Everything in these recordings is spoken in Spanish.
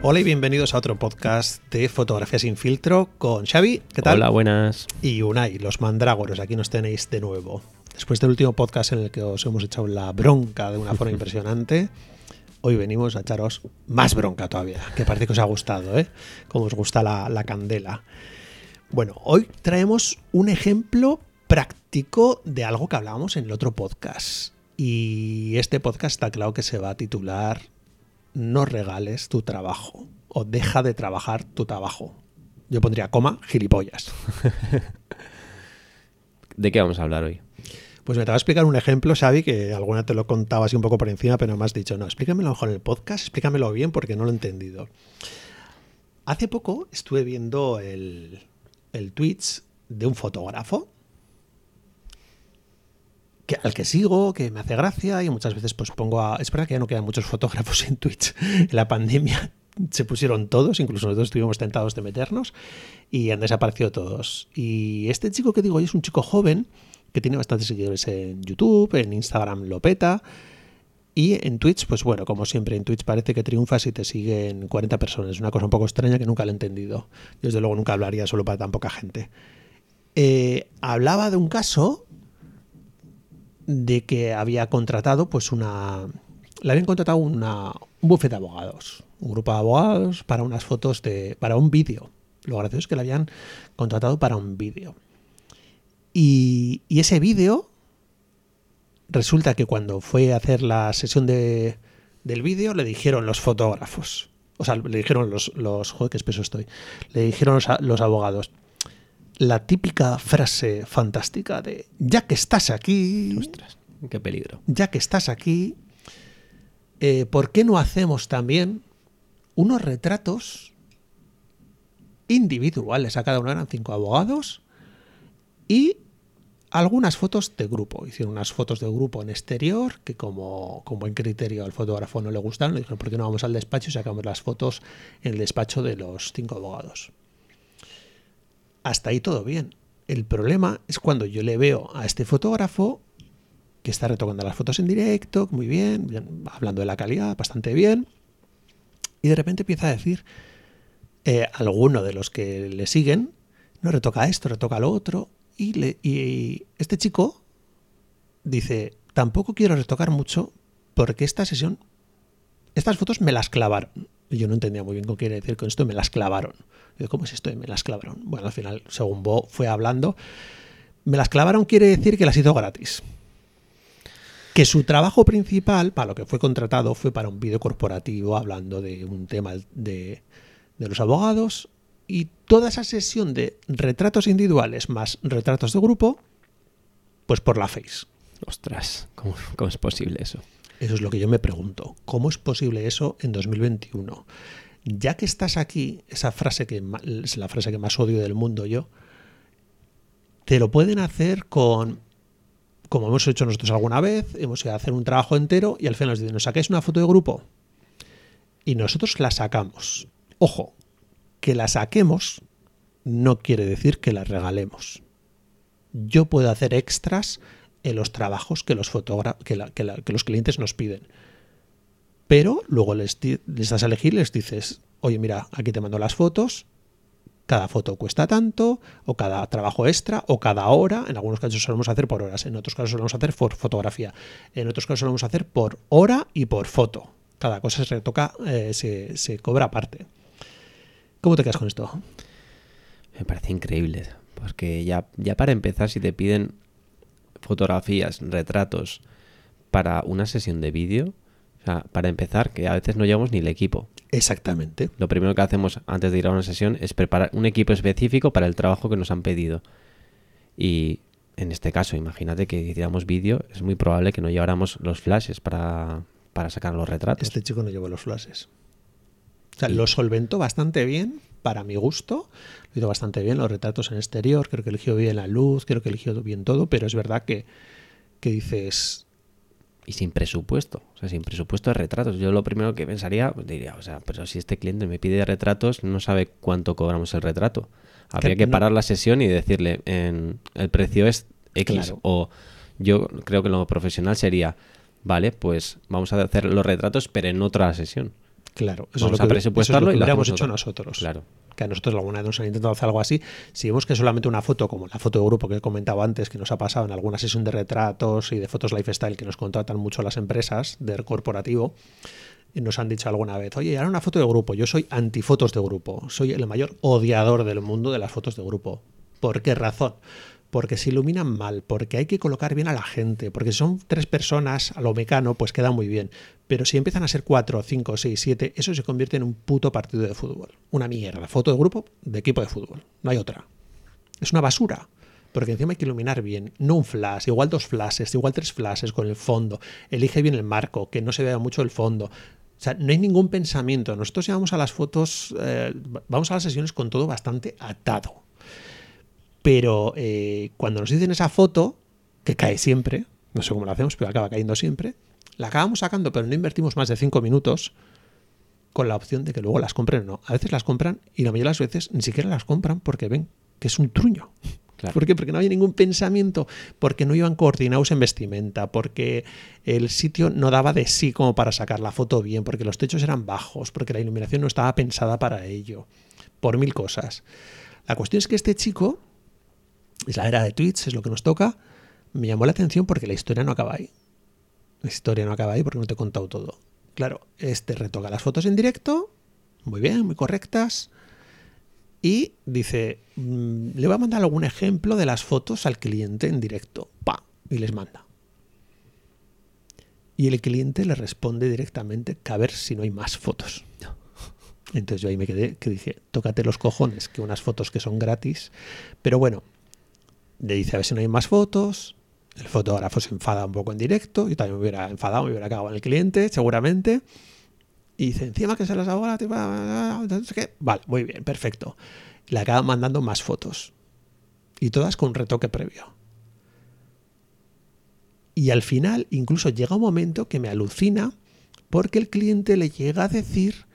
Hola y bienvenidos a otro podcast de Fotografía sin filtro con Xavi, ¿qué tal? Hola, buenas. Y Unai, los mandrágoros, aquí nos tenéis de nuevo. Después del último podcast en el que os hemos echado la bronca de una forma impresionante, hoy venimos a echaros más bronca todavía, que parece que os ha gustado, ¿eh? Como os gusta la, la candela. Bueno, hoy traemos un ejemplo práctico de algo que hablábamos en el otro podcast. Y este podcast está claro que se va a titular No regales tu trabajo o deja de trabajar tu trabajo. Yo pondría coma, gilipollas. ¿De qué vamos a hablar hoy? Pues me te voy a explicar un ejemplo, Xavi, que alguna te lo contaba así un poco por encima, pero me has dicho, no, explícamelo mejor en el podcast, explícamelo bien porque no lo he entendido. Hace poco estuve viendo el, el Twitch de un fotógrafo que, al que sigo, que me hace gracia y muchas veces pues pongo a... Es que ya no quedan muchos fotógrafos en Twitch. En la pandemia se pusieron todos, incluso nosotros estuvimos tentados de meternos y han desaparecido todos. Y este chico que digo hoy es un chico joven que tiene bastantes seguidores en YouTube, en Instagram lo peta. Y en Twitch, pues bueno, como siempre, en Twitch parece que triunfa si te siguen 40 personas. Una cosa un poco extraña que nunca lo he entendido. Yo desde luego nunca hablaría solo para tan poca gente. Eh, hablaba de un caso de que había contratado pues una... Le habían contratado una, un bufete de abogados, un grupo de abogados para unas fotos de... para un vídeo. Lo gracioso es que le habían contratado para un vídeo. Y, y ese vídeo resulta que cuando fue a hacer la sesión de, del vídeo le dijeron los fotógrafos, o sea, le dijeron los, los joder, qué espeso estoy, le dijeron los, los abogados, la típica frase fantástica de, ya que estás aquí, Ostras, qué peligro. ya que estás aquí, eh, ¿por qué no hacemos también unos retratos individuales? A cada uno eran cinco abogados y algunas fotos de grupo. Hicieron unas fotos de grupo en exterior que como, como en criterio al fotógrafo no le gustaron. Le dijeron, ¿por qué no vamos al despacho y sacamos las fotos en el despacho de los cinco abogados? Hasta ahí todo bien. El problema es cuando yo le veo a este fotógrafo que está retocando las fotos en directo, muy bien, hablando de la calidad, bastante bien, y de repente empieza a decir eh, alguno de los que le siguen, no retoca esto, retoca lo otro, y, le, y este chico dice, tampoco quiero retocar mucho porque esta sesión, estas fotos me las clavaron. Yo no entendía muy bien qué quiere decir con esto, me las clavaron. ¿cómo es esto? Me las clavaron. Bueno, al final, según Bo fue hablando, me las clavaron quiere decir que las hizo gratis. Que su trabajo principal, para lo que fue contratado, fue para un vídeo corporativo hablando de un tema de, de los abogados y toda esa sesión de retratos individuales más retratos de grupo, pues por la Face. Ostras, ¿cómo, cómo es posible eso? Eso es lo que yo me pregunto. ¿Cómo es posible eso en 2021? Ya que estás aquí, esa frase que es la frase que más odio del mundo yo, te lo pueden hacer con, como hemos hecho nosotros alguna vez, hemos ido a hacer un trabajo entero y al final nos dicen, ¿nos sacáis una foto de grupo? Y nosotros la sacamos. Ojo, que la saquemos no quiere decir que la regalemos. Yo puedo hacer extras en los trabajos que los, que, la- que la- que los clientes nos piden. Pero luego les, les das a elegir, les dices, oye, mira, aquí te mando las fotos, cada foto cuesta tanto, o cada trabajo extra, o cada hora. En algunos casos solemos hacer por horas, en otros casos solemos hacer por fotografía, en otros casos solemos hacer por hora y por foto. Cada cosa se retoca, eh, se, se cobra aparte. ¿Cómo te quedas con esto? Me parece increíble. Porque ya, ya para empezar, si te piden fotografías, retratos para una sesión de vídeo, o sea, para empezar, que a veces no llevamos ni el equipo. Exactamente. Lo primero que hacemos antes de ir a una sesión es preparar un equipo específico para el trabajo que nos han pedido. Y en este caso, imagínate que hiciéramos vídeo, es muy probable que no lleváramos los flashes para, para sacar los retratos. Este chico no llevó los flashes. O sea, lo solventó bastante bien, para mi gusto. Lo hizo bastante bien, los retratos en exterior, creo que eligió bien la luz, creo que eligió bien todo, pero es verdad que, que dices, Y sin presupuesto, o sea, sin presupuesto de retratos. Yo lo primero que pensaría, pues diría, o sea, pero si este cliente me pide retratos, no sabe cuánto cobramos el retrato. Habría Que que no- parar la sesión y decirle, en, el precio es X. Claro. O yo creo que lo profesional sería, vale, pues vamos a hacer los retratos, pero en otra sesión. Claro, Vamos eso es lo que, eso es presupuestarlo lo que y lo hubiéramos hecho nosotros. Claro. Que a nosotros alguna vez nos han intentado hacer algo así. Si vemos que solamente una foto, como la foto de grupo que he comentado antes, que nos ha pasado en alguna sesión de retratos y de fotos lifestyle que nos contratan mucho las empresas de corporativo, y nos han dicho alguna vez, oye, ahora una foto de grupo. Yo soy antifotos de grupo. Soy el mayor odiador del mundo de las fotos de grupo. ¿Por qué razón? Porque se iluminan mal, porque hay que colocar bien a la gente, porque si son tres personas a lo mecano, pues queda muy bien. Pero si empiezan a ser cuatro, cinco, seis, siete, eso se convierte en un puto partido de fútbol. Una mierda. Foto de grupo de equipo de fútbol. No hay otra. Es una basura. Porque encima hay que iluminar bien, no un flash, igual dos flashes, igual tres flashes con el fondo. Elige bien el marco, que no se vea mucho el fondo. O sea, no hay ningún pensamiento. Nosotros llevamos a las fotos, eh, vamos a las sesiones con todo bastante atado. Pero eh, cuando nos dicen esa foto, que cae siempre, no sé cómo lo hacemos, pero acaba cayendo siempre, la acabamos sacando, pero no invertimos más de cinco minutos con la opción de que luego las compren o no. A veces las compran y la mayoría de las veces ni siquiera las compran porque ven que es un truño. Claro. ¿Por qué? Porque no había ningún pensamiento, porque no iban coordinados en vestimenta, porque el sitio no daba de sí como para sacar la foto bien, porque los techos eran bajos, porque la iluminación no estaba pensada para ello, por mil cosas. La cuestión es que este chico, es la era de tweets, es lo que nos toca, me llamó la atención porque la historia no acaba ahí. La historia no acaba ahí porque no te he contado todo. Claro, este retoca las fotos en directo, muy bien, muy correctas, y dice, mm, le va a mandar algún ejemplo de las fotos al cliente en directo. Pa, y les manda. Y el cliente le responde directamente que a ver si no hay más fotos. Entonces yo ahí me quedé, que dije, tócate los cojones, que unas fotos que son gratis. Pero bueno, le dice a ver si no hay más fotos. El fotógrafo se enfada un poco en directo. Yo también me hubiera enfadado, me hubiera cagado en el cliente, seguramente. Y dice, encima que se las hago ahora. Vale, muy bien, perfecto. Le acaban mandando más fotos. Y todas con retoque previo. Y al final, incluso llega un momento que me alucina porque el cliente le llega a decir,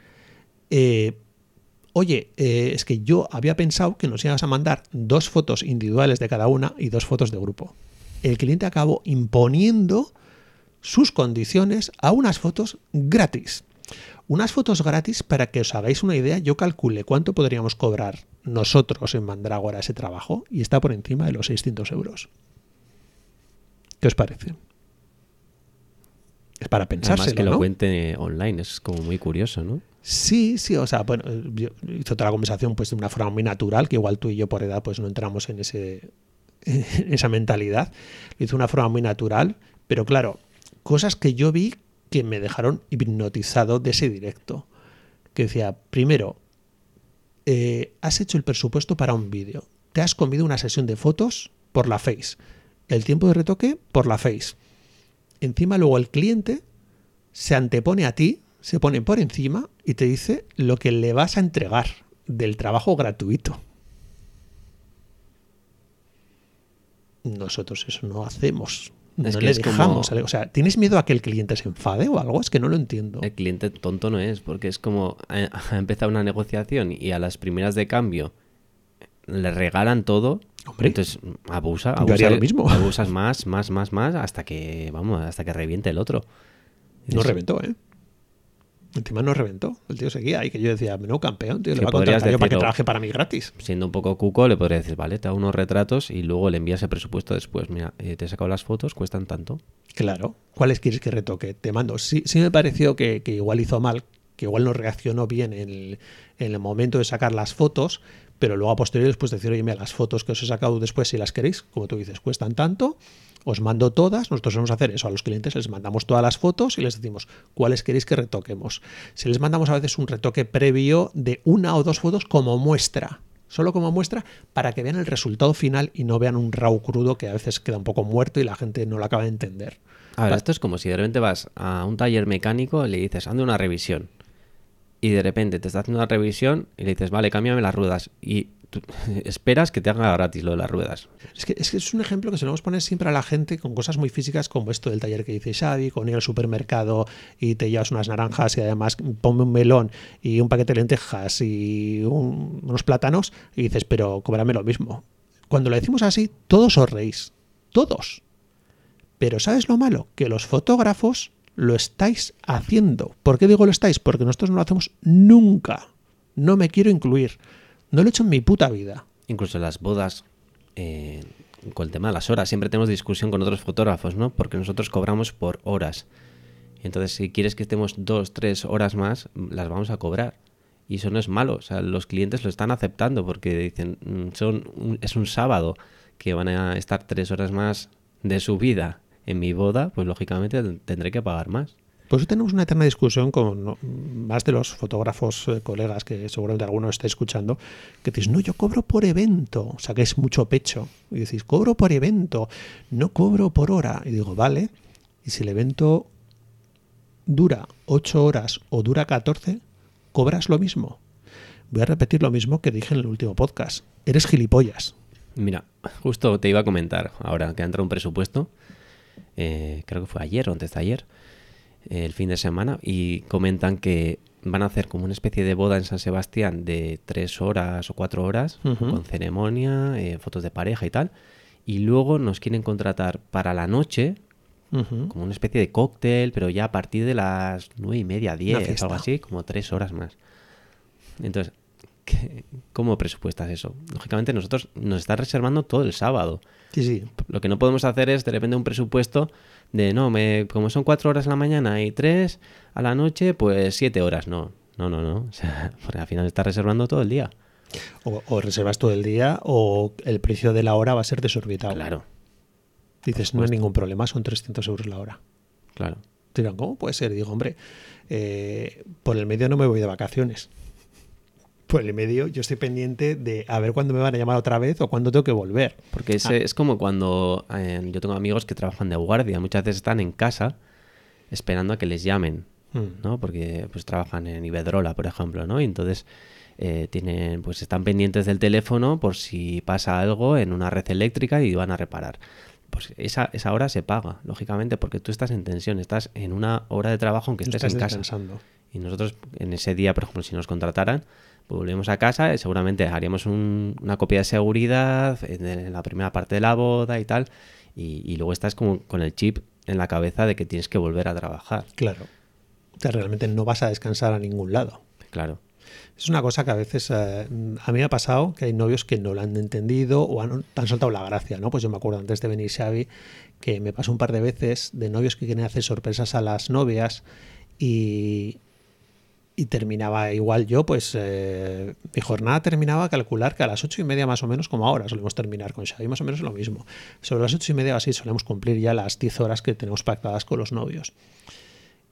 eh, oye, eh, es que yo había pensado que nos ibas a mandar dos fotos individuales de cada una y dos fotos de grupo. El cliente acabó imponiendo sus condiciones a unas fotos gratis. Unas fotos gratis, para que os hagáis una idea, yo calculé cuánto podríamos cobrar nosotros en Mandrágora ese trabajo y está por encima de los 600 euros. ¿Qué os parece? Es para pensárselo, Además que lo ¿no? cuente online, es como muy curioso, ¿no? Sí, sí, o sea, bueno, hizo toda la conversación pues de una forma muy natural, que igual tú y yo por edad pues no entramos en ese esa mentalidad. Lo hizo de una forma muy natural, pero claro, cosas que yo vi que me dejaron hipnotizado de ese directo. Que decía, primero, eh, has hecho el presupuesto para un vídeo, te has comido una sesión de fotos por la Face, el tiempo de retoque por la Face. Encima luego el cliente se antepone a ti, se pone por encima y te dice lo que le vas a entregar del trabajo gratuito. Nosotros eso no hacemos. Es no que le es como- dejamos. O sea, ¿tienes miedo a que el cliente se enfade o algo? Es que no lo entiendo. El cliente tonto no es, porque es como ha, ha empezado una negociación y a las primeras de cambio le regalan todo. Hombre, entonces abusa, yo abusa haría lo mismo. abusas más, más, más, más hasta que vamos, hasta que reviente el otro. No Es- reventó, ¿eh? Encima no reventó. El tío seguía y que yo decía, menudo campeón, tío, le va a contratar yo para que trabaje para mí gratis. Siendo un poco cuco, le podría decir, vale, te hago unos retratos y luego le envías el presupuesto después. Mira, eh, te he sacado las fotos, cuestan tanto. Claro. ¿Cuáles quieres que retoque? Te mando. Sí, sí me pareció que, que igual hizo mal, que igual no reaccionó bien en el, en el momento de sacar las fotos, pero luego a posteriori después decir, oye, mira, las fotos que os he sacado después, si las queréis, como tú dices, cuestan tanto, os mando todas, nosotros vamos a hacer eso a los clientes, les mandamos todas las fotos y les decimos cuáles queréis que retoquemos. Si les mandamos a veces un retoque previo de una o dos fotos como muestra, solo como muestra para que vean el resultado final y no vean un raw crudo que a veces queda un poco muerto y la gente no lo acaba de entender. A ver, esto es como si de repente vas a un taller mecánico y le dices, ande una revisión. Y de repente te está haciendo una revisión y le dices, vale, cámbiame las ruedas. Y tú esperas que te haga gratis lo de las ruedas. Es que, es que un ejemplo que a poner siempre a la gente con cosas muy físicas como esto del taller que dice Xavi, con ir al supermercado y te llevas unas naranjas y además ponme un melón y un paquete de lentejas y un- unos plátanos y dices, pero cóbrame lo mismo. Cuando lo decimos así, todos os reís. Todos. Pero ¿sabes lo malo? Que los fotógrafos lo estáis haciendo. ¿Por qué digo lo estáis? Porque nosotros no lo hacemos nunca. No me quiero incluir. No lo he hecho en mi puta vida. Incluso las bodas, eh, con el tema de las horas, siempre tenemos discusión con otros fotógrafos, ¿no? Porque nosotros cobramos por horas. Entonces, si quieres que estemos dos, tres horas más, las vamos a cobrar. Y eso no es malo. O sea, los clientes lo están aceptando porque dicen, "Mm, son es un sábado que van a estar tres horas más de su vida en mi boda, pues lógicamente tendré que pagar más. Por eso tenemos una eterna discusión con más de los fotógrafos eh, colegas que seguramente alguno está escuchando, que dices, no, yo cobro por evento, o sea que es mucho pecho. Y decís, cobro por evento, no cobro por hora. Y digo, vale, y si el evento dura 8 horas o dura 14, cobras lo mismo. Voy a repetir lo mismo que dije en el último podcast. Eres gilipollas. Mira, justo te iba a comentar, ahora que ha entrado un presupuesto, eh, creo que fue ayer o antes de ayer, eh, el fin de semana, y comentan que van a hacer como una especie de boda en San Sebastián de tres horas o cuatro horas, con ceremonia, eh, fotos de pareja y tal, y luego nos quieren contratar para la noche, como una especie de cóctel, pero ya a partir de las nueve y media, diez, algo así, como tres horas más. Entonces, ¿qué- ¿cómo presupuestas eso? Lógicamente nosotros nos está reservando todo el sábado. Sí, sí. Lo que no podemos hacer es de repente un presupuesto de no, me, como son cuatro horas a la mañana y tres a la noche, pues siete horas. No, no, no, no. O sea, porque al final está reservando todo el día. O, o reservas todo el día o el precio de la hora va a ser desorbitado. Claro, Dices, no hay ningún problema, son 300 euros la hora. claro. Te dirán, ¿cómo puede ser? Y digo, hombre, eh, por el medio no me voy de vacaciones. Por el medio yo estoy pendiente de a ver cuándo me van a llamar otra vez o cuándo tengo que volver. Porque es, Ah. es como cuando eh, yo tengo amigos que trabajan de guardia, muchas veces están en casa esperando a que les llamen, Mm. ¿no? Porque pues trabajan en Iberdrola, por ejemplo, ¿no? Y entonces eh, tienen, pues están pendientes del teléfono por si pasa algo en una red eléctrica y van a reparar. Pues esa, esa hora se paga, lógicamente, porque tú estás en tensión, estás en una hora de trabajo aunque estés estás en casa. descansando. Y nosotros en ese día, por ejemplo, si nos contrataran, volvemos a casa y seguramente haríamos un- una copia de seguridad en, la primera parte de la boda y tal. Y, y luego estás como con el chip en la cabeza de que tienes que volver a trabajar. Claro. O sea, realmente no vas a descansar a ningún lado. Claro. Es una cosa que a veces eh, a mí me ha pasado que hay novios que no lo han entendido o han, te han soltado la gracia, ¿no? Pues yo me acuerdo antes de venir Xavi que me pasó un par de veces de novios que quieren hacer sorpresas a las novias y, y terminaba igual yo, pues eh, mi jornada terminaba a calcular que a las ocho y media más o menos como ahora solemos terminar con Xavi, más o menos lo mismo. Sobre las ocho y media así solemos cumplir ya las 10 horas que tenemos pactadas con los novios.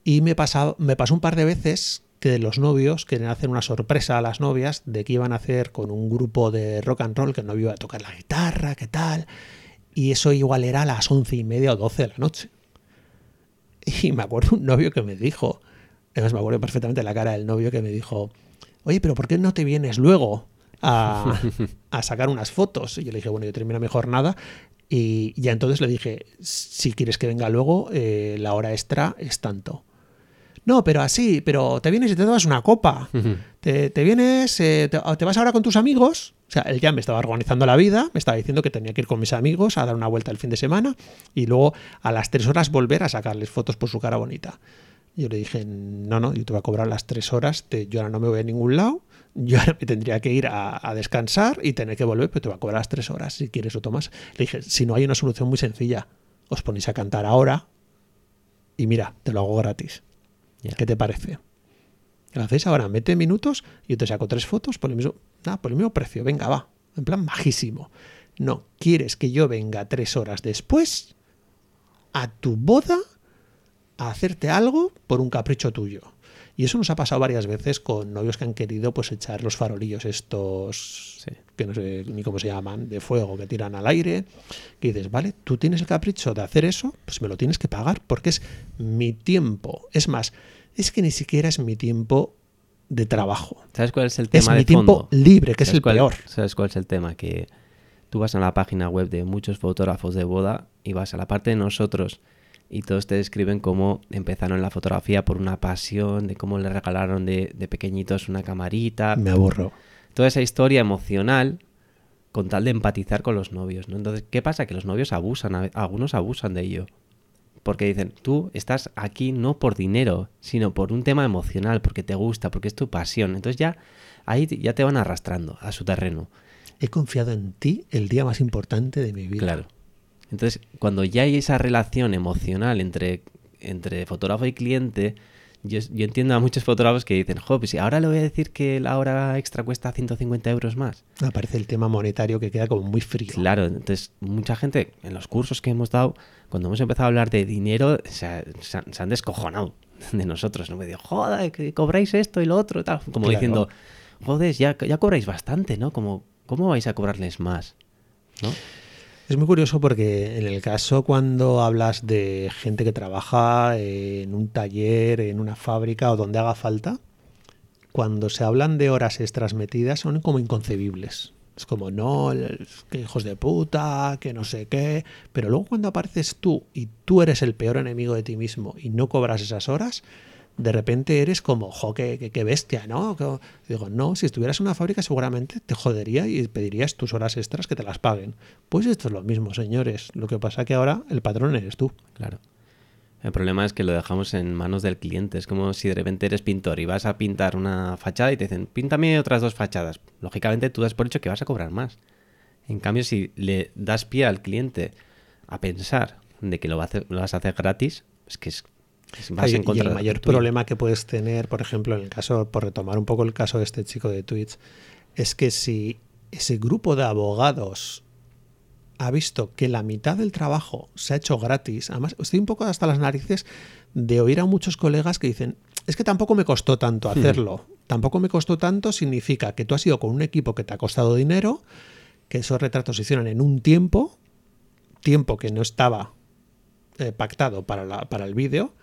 Y me, pasado, me pasó un par de veces que los novios querían hacer una sorpresa a las novias de que iban a hacer con un grupo de rock and roll que el novio iba a tocar la guitarra, qué tal. Y eso igual era a las once y media o doce de la noche. Y me acuerdo un novio que me dijo, además me acuerdo perfectamente la cara del novio que me dijo, oye, pero ¿por qué no te vienes luego a, a sacar unas fotos? Y yo le dije, bueno, yo termino mi jornada y ya entonces le dije, si quieres que venga luego, eh, la hora extra es tanto. No, pero así, pero te vienes y te tomas una copa. Te, te vienes, eh, te, te vas ahora con tus amigos. O sea, él ya me estaba organizando la vida, me estaba diciendo que tenía que ir con mis amigos a dar una vuelta el fin de semana y luego a las tres horas volver a sacarles fotos por su cara bonita. Yo le dije, no, no, yo te voy a cobrar las tres horas, te- yo ahora no me voy a ningún lado, yo ahora me tendría que ir a, a descansar y tener que volver, pero te voy a cobrar las tres horas si quieres o tomas. Le dije, si no hay una solución muy sencilla, os ponéis a cantar ahora y mira, te lo hago gratis. Ya. ¿Qué te parece? Lo hacéis ahora, mete minutos y yo te saco tres fotos por el mismo, nada, por el mismo precio. Venga, va. En plan bajísimo. No, quieres que yo venga tres horas después a tu boda a hacerte algo por un capricho tuyo. Y eso nos ha pasado varias veces con novios que han querido pues echar los farolillos estos Sí. que no sé ni cómo se llaman, de fuego que tiran al aire, que dices, vale, tú tienes el capricho de hacer eso, pues me lo tienes que pagar porque es mi tiempo. Es más, es que ni siquiera es mi tiempo de trabajo. ¿Sabes cuál es el Es tema mi de tiempo fondo? libre, que es ¿Sabes el cuál- peor. ¿Sabes cuál es el tema? Que tú vas a la página web de muchos fotógrafos de boda y vas a la parte de nosotros y todos te describen cómo empezaron la fotografía por una pasión, de cómo le regalaron de, de pequeñitos una camarita. Me aburro. Toda esa historia emocional con tal de empatizar con los novios, ¿no? Entonces, ¿qué pasa? Que los novios abusan, a algunos abusan de ello. Porque dicen, tú estás aquí no por dinero, sino por un tema emocional, porque te gusta, porque es tu pasión. Entonces ya ahí ya te van arrastrando a su terreno. He confiado en ti el día más importante de mi vida. Claro. Entonces, cuando ya hay esa relación emocional entre, entre fotógrafo y cliente, yo, yo entiendo a muchos fotógrafos que dicen, jo, pues ahora le voy a decir que la hora extra cuesta 150 euros más. Aparece el tema monetario que queda como muy frío. Claro, entonces mucha gente en los cursos que hemos dado, cuando hemos empezado a hablar de dinero, se, ha- se han- se han descojonado de nosotros. No me digo, joder, que cobráis esto y lo otro, y tal. Como Claro. diciendo, joder, ya, ya cobráis bastante, ¿no? Como, ¿Cómo vais a cobrarles más? ¿No? Es muy curioso porque en el caso cuando hablas de gente que trabaja en un taller, en una fábrica o donde haga falta, cuando se hablan de horas extras metidas son como inconcebibles. Es como, no, que hijos de puta, que no sé qué. Pero luego cuando apareces tú y tú eres el peor enemigo de ti mismo y no cobras esas horas, de repente eres como, jo, qué, qué- bestia, ¿no? Digo, no, si estuvieras en una fábrica seguramente te jodería y pedirías tus horas extras que te las paguen. Pues esto es lo mismo, señores. Lo que pasa que ahora el patrón eres tú. Claro. El problema es que lo dejamos en manos del cliente. Es como si de repente eres pintor y vas a pintar una fachada y te dicen, píntame otras dos fachadas. Lógicamente tú das por hecho que vas a cobrar más. En cambio, si le das pie al cliente a pensar de que lo, vas a hacer gratis, es que es- vas y, en y contra el mayor problema que puedes tener, por ejemplo, en el caso, por retomar un poco el caso de este chico de Twitch, es que si ese grupo de abogados ha visto que la mitad del trabajo se ha hecho gratis, además estoy un poco hasta las narices de oír a muchos colegas que dicen, es que tampoco me costó tanto hacerlo, tampoco me costó tanto significa que tú has ido con un equipo que te ha costado dinero, que esos retratos se hicieron en un tiempo, tiempo que no estaba eh, pactado para, la- para el vídeo,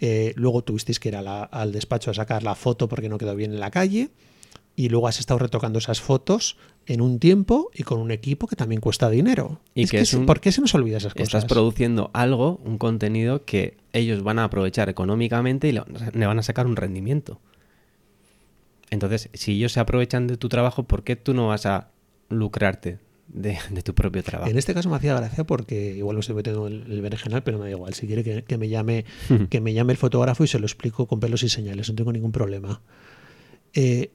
eh, luego tuvisteis que ir a la- al despacho a sacar la foto porque no quedó bien en la calle. Y luego has estado retocando esas fotos en un tiempo y con un equipo que también cuesta dinero. Y Es que que es un- ¿Por qué se nos olvida esas cosas? Estás produciendo algo, un contenido que ellos van a aprovechar económicamente y le le van a sacar un rendimiento. Entonces, si ellos se aprovechan de tu trabajo, ¿por qué tú no vas a lucrarte de, de tu propio trabajo? En este caso me hacía gracia porque igual me estoy metiendo el, el berenjenal, pero me da igual. Si quiere que, que me llame, que me llame el fotógrafo y se lo explico con pelos y señales, no tengo ningún problema. Eh,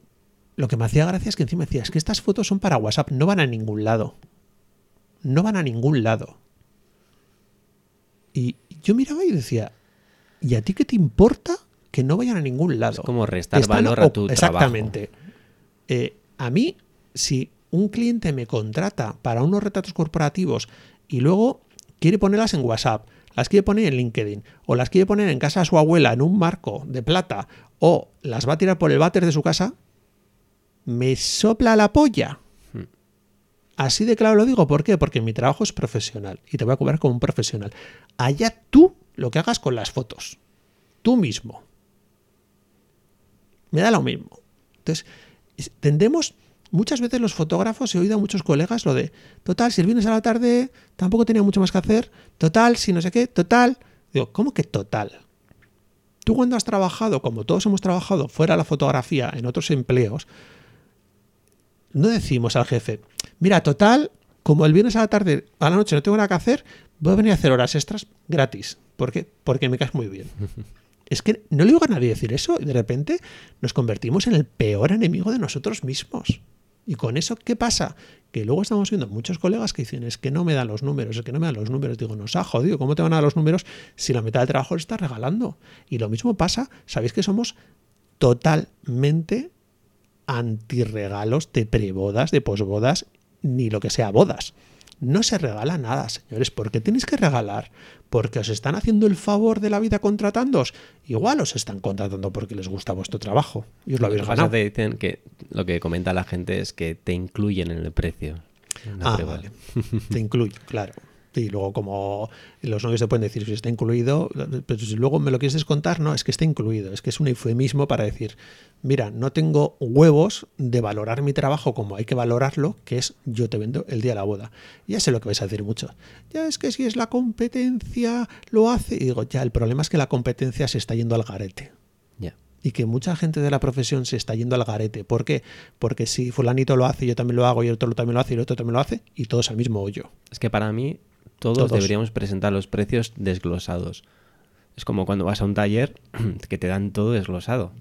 lo que me hacía gracia es que encima decía, es que estas fotos son para WhatsApp, no van a ningún lado. No van a ningún lado. Y yo miraba y decía, ¿y a ti qué te importa que no vayan a ningún lado? Es como restar Están valor a tu Exactamente. Eh, a mí, si un cliente me contrata para unos retratos corporativos y luego quiere ponerlas en WhatsApp, las quiere poner en LinkedIn, o las quiere poner en casa de su abuela en un marco de plata, o las va a tirar por el váter de su casa, me sopla la polla. Hmm. Así de claro lo digo, ¿por qué? Porque mi trabajo es profesional y te voy a cobrar como un profesional. Allá tú lo que hagas con las fotos. Tú mismo. Me da lo mismo. Entonces, es- tendemos, muchas veces los fotógrafos, he oído a muchos colegas lo de, total, si el viernes a la tarde tampoco tenía mucho más que hacer, total, si no sé qué, total. Digo, ¿cómo que total? Tú cuando has trabajado, como todos hemos trabajado fuera de la fotografía, en otros empleos, no decimos al jefe, mira, total, como el viernes a la tarde, a la noche no tengo nada que hacer, voy a venir a hacer horas extras gratis. ¿Por qué? Porque me caes muy bien. Es que no le digo a nadie decir eso y de repente nos convertimos en el peor enemigo de nosotros mismos. Y con eso, ¿qué pasa? Que luego estamos viendo muchos colegas que dicen, es que no me dan los números, es que no me dan los números. Digo, nos ha jodido, ¿cómo te van a dar los números si la mitad del trabajo lo estás regalando? Y lo mismo pasa, sabéis que somos totalmente antirregalos de prebodas, de posbodas, ni lo que sea bodas. No se regala nada, señores. ¿Por qué tenéis que regalar? ¿Porque os están haciendo el favor de la vida contratándoos? Igual os están contratando porque les gusta vuestro trabajo y os lo habéis ganado. que dicen que lo que comenta la gente es que te incluyen en el precio. la Ah, vale. Te incluyo, claro. Y luego, como los novios te pueden decir si está incluido, pero si luego me lo quieres descontar, no, es que está incluido. Es que es un eufemismo para decir, mira, no tengo huevos de valorar mi trabajo como hay que valorarlo, que es yo te vendo el día de la boda. Ya sé lo que vais a decir mucho. Ya es que si es la competencia, lo hace. Y digo, ya, el problema es que la competencia se está yendo al garete Ya. y que mucha gente de la profesión se está yendo al garete. ¿Por qué? Porque si fulanito lo hace, yo también lo hago, y el otro también lo hace, y el otro también lo hace, y todos al mismo hoyo. Es que para mí todos, Todos. deberíamos presentar los precios desglosados. Es como cuando vas a un taller que te dan todo desglosado.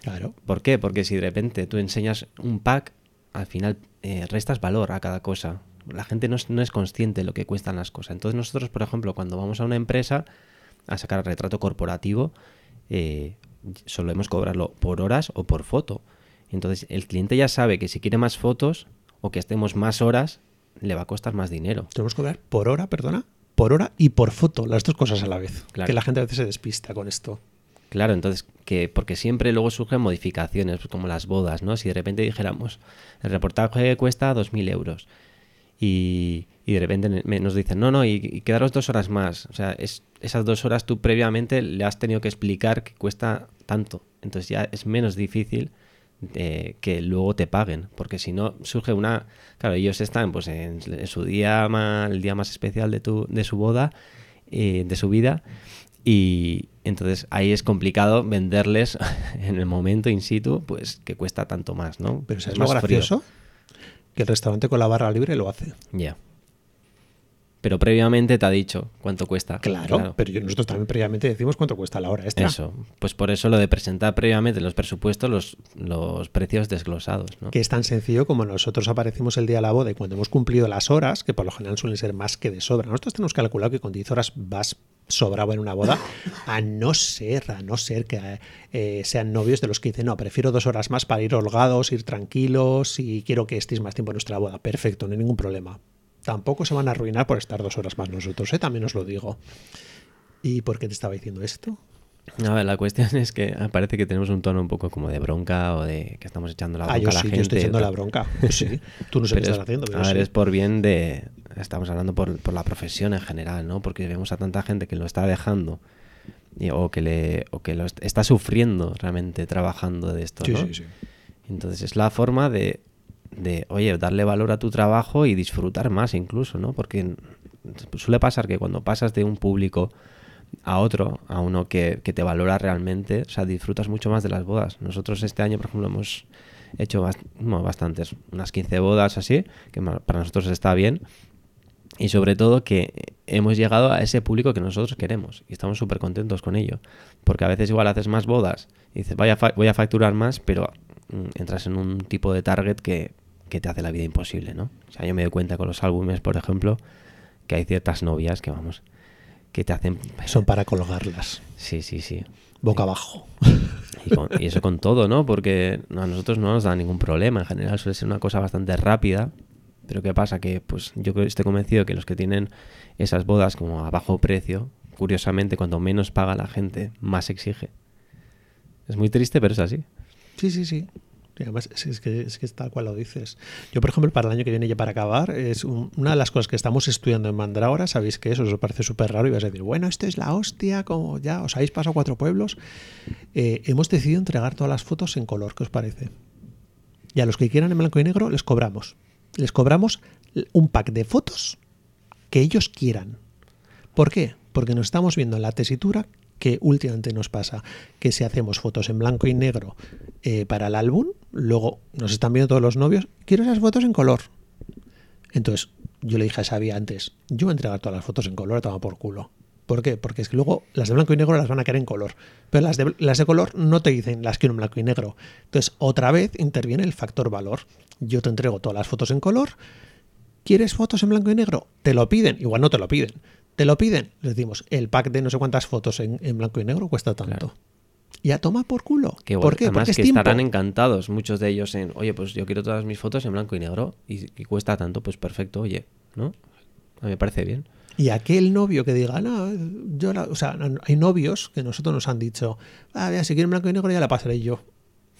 Claro. ¿Por qué? Porque si de repente tú enseñas un pack, al final eh, restas valor a cada cosa. La gente no es, no es consciente de lo que cuestan las cosas. Entonces nosotros, por ejemplo, cuando vamos a una empresa a sacar retrato corporativo, eh, solemos cobrarlo por horas o por foto. Entonces el cliente ya sabe que si quiere más fotos o que estemos más horas, le va a costar más dinero. Tenemos que cobrar por hora, perdona, por hora y por foto, las dos cosas a la vez. Claro. Que la gente a veces se despista con esto. Claro, entonces, que porque siempre luego surgen modificaciones, pues como las bodas, ¿no? Si de repente dijéramos, el reportaje cuesta 2.000 euros y, y de repente nos dicen, no, no, y, y quedaros dos horas más. O sea, es, esas dos horas tú previamente le has tenido que explicar que cuesta tanto. Entonces ya es menos difícil eh, que luego te paguen, porque si no surge una... Claro, ellos están pues en, en su día más, el día más especial de, tu, de su boda, eh, de su vida, y entonces ahí es complicado venderles en el momento in situ, pues que cuesta tanto más, ¿no? Pero ¿sabes Es más frío. gracioso? Que el restaurante con la barra libre lo hace. Ya. Pero previamente te ha dicho cuánto cuesta. Claro, pero nosotros también previamente decimos cuánto cuesta la hora extra. Eso. Pues por eso lo de presentar previamente en los presupuestos los, los precios desglosados, ¿no? Que es tan sencillo como nosotros aparecimos el día de la boda y cuando hemos cumplido las horas, que por lo general suelen ser más que de sobra. Nosotros tenemos calculado que con 10 horas vas sobrado en una boda, a no ser, a no ser que eh, sean novios de los que dicen, no, prefiero dos horas más para ir holgados, ir tranquilos y quiero que estéis más tiempo en nuestra boda. Perfecto, no hay ningún problema. Tampoco se van a arruinar por estar dos horas más nosotros, ¿eh? también os lo digo. ¿Y por qué te estaba diciendo esto? A ver, la cuestión es que ah, parece que tenemos un tono un poco como de bronca o de que estamos echando la bronca Ah, yo a la sí, gente. yo estoy echando la bronca. Sí, tú no sé qué es- estás haciendo. pero a ver, sí. es por bien de. Estamos hablando por, por la profesión en general, ¿no? Porque vemos a tanta gente que lo está dejando y- o que le o que lo est- está sufriendo realmente trabajando de esto, Sí, ¿no? sí, sí. Entonces es la forma de, de, oye, darle valor a tu trabajo y disfrutar más incluso, ¿no? Porque suele pasar que cuando pasas de un público a otro, a uno que, que te valora realmente, o sea, disfrutas mucho más de las bodas. Nosotros este año, por ejemplo, hemos hecho bast- no, bastantes, unas 15 bodas así, que para nosotros está bien. Y sobre todo que hemos llegado a ese público que nosotros queremos y estamos súper contentos con ello. Porque a veces igual haces más bodas y dices, vaya, voy a facturar más, pero mm, entras en un tipo de target que, que te hace la vida imposible, ¿no? O sea, yo me doy cuenta con los álbumes, por ejemplo, que hay ciertas novias que, vamos, que te hacen... Son para colgarlas, Sí, sí, sí. boca abajo. Y, con- y eso con todo, ¿no? Porque a nosotros no nos da ningún problema. En general suele ser una cosa bastante rápida. Pero ¿qué pasa? Que pues yo estoy convencido que los que tienen esas bodas como a bajo precio, curiosamente, cuanto menos paga la gente, más exige. Es muy triste, pero es así. Sí, sí, sí. Y además, es, que, es tal cual lo dices. Yo, por ejemplo, para el año que viene, ya para acabar, es un- una de las cosas que estamos estudiando en Mandrágora. Sabéis que eso os parece súper raro y vas a decir, bueno, esto es la hostia, como ya os habéis pasado cuatro pueblos. Eh, hemos decidido entregar todas las fotos en color, ¿qué os parece? Y a los que quieran en blanco y negro, les cobramos. Les cobramos un pack de fotos que ellos quieran. ¿Por qué? Porque nos estamos viendo en la tesitura que últimamente nos pasa, que si hacemos fotos en blanco y negro eh, para el álbum, luego nos están viendo todos los novios, quiero esas fotos en color. Entonces, yo le dije a Xavi antes, yo voy a entregar todas las fotos en color, toma por culo. ¿Por qué? Porque es que luego las de blanco y negro las van a querer en color. Pero las de, las de color no te dicen las quiero en blanco y negro. Entonces, otra vez interviene el factor valor. Yo te entrego todas las fotos en color. ¿Quieres fotos en blanco y negro? Te lo piden. Igual no te lo piden. Te lo piden. Les decimos, el pack de no sé cuántas fotos en, en blanco y negro cuesta tanto. Y a toma por culo. ¿Por qué? Además Porque es que tiempo. estarán encantados muchos de ellos en, oye, pues yo quiero todas mis fotos en blanco y negro y, y cuesta tanto, pues perfecto, oye, ¿no? A mí me parece bien. Y aquel novio que diga, no, yo la-". o sea, hay novios que nosotros nos han dicho, ah, vea, si quieren blanco y negro ya la pasaré yo.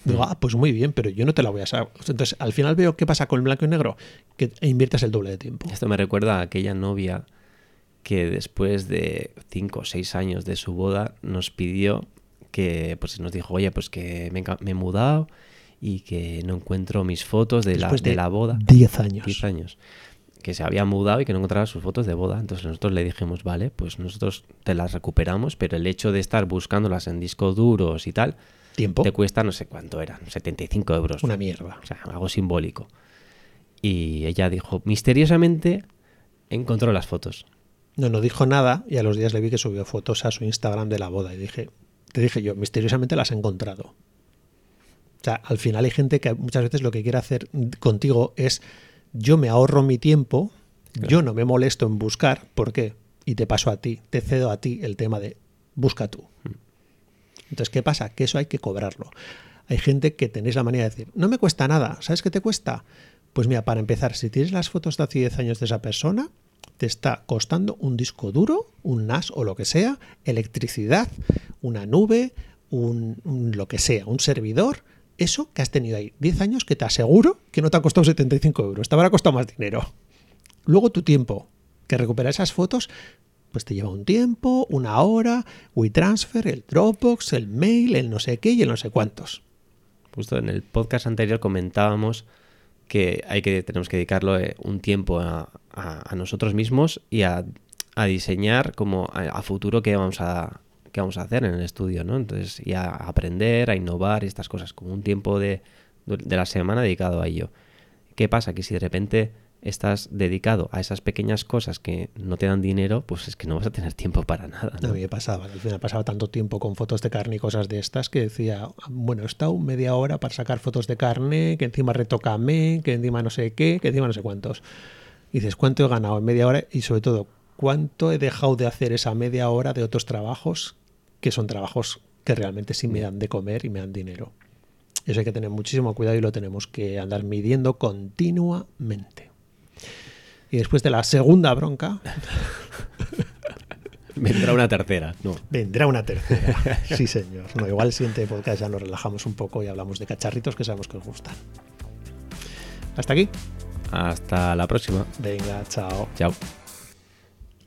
Digo, ah, pues muy bien, pero yo no te la voy a saber. Entonces, al final veo qué pasa con el blanco y negro, que inviertes el doble de tiempo. Esto me recuerda a aquella novia que después de cinco o seis años de su boda nos pidió que, pues nos dijo, oye, pues que me, he ca- me he mudado y que no encuentro mis fotos de, la, Después de la boda. 10 años. 10 años. Que se había mudado y que no encontraba sus fotos de boda. Entonces nosotros le dijimos, vale, pues nosotros te las recuperamos, pero el hecho de estar buscándolas en discos duros y tal, Tiempo. te cuesta no sé cuánto eran, 75 euros. Una mierda. O sea, algo simbólico. Y ella dijo, misteriosamente encontró las fotos. No, no dijo nada y a los días le vi que subió fotos a su Instagram de la boda y dije, te dije yo, misteriosamente las he encontrado. O sea, al final hay gente que muchas veces lo que quiere hacer contigo es yo me ahorro mi tiempo, yo no me molesto en buscar, ¿por qué? Y te paso a ti, te cedo a ti el tema de busca tú. Mm. Entonces, ¿qué pasa? Que eso hay que cobrarlo. Hay gente que tenéis la manera de decir, no me cuesta nada, ¿sabes qué te cuesta? Pues mira, para empezar, si tienes las fotos de hace 10 años de esa persona, te está costando un disco duro, un NAS o lo que sea, electricidad, una nube, un, lo que sea, un servidor, eso que has tenido ahí 10 años que te aseguro que no te ha costado 75 euros, te habrá costado más dinero. Luego tu tiempo, que recuperar esas fotos, pues te lleva un tiempo, una hora, WeTransfer, el Dropbox, el mail, el no sé qué y el no sé cuántos. Justo en el podcast anterior comentábamos que hay que tenemos que dedicarlo eh, un tiempo a, nosotros mismos y a, diseñar como a, futuro qué vamos a qué vamos a hacer en el estudio, ¿no? Entonces, y a aprender, a innovar y estas cosas, como un tiempo de, de la semana dedicado a ello. ¿Qué pasa? Que si de repente estás dedicado a esas pequeñas cosas que no te dan dinero, pues es que no vas a tener tiempo para nada. A mí me pasaba, al final pasaba tanto tiempo con fotos de carne y cosas de estas que decía, bueno, he estado media hora para sacar fotos de carne, que encima retocame, que encima no sé qué, que encima no sé cuántos. Y dices, ¿cuánto he ganado en media hora? Y sobre todo, ¿cuánto he dejado de hacer esa media hora de otros trabajos que son trabajos que realmente sí me dan de comer y me dan dinero? Eso hay que tener muchísimo cuidado y lo tenemos que andar midiendo continuamente. Y después de la segunda bronca. Vendrá una tercera, ¿no? Vendrá una tercera, sí señor. No, igual el siguiente podcast ya nos relajamos un poco y hablamos de cacharritos que sabemos que os gustan. Hasta aquí. Hasta la próxima. Venga, chao. Chao.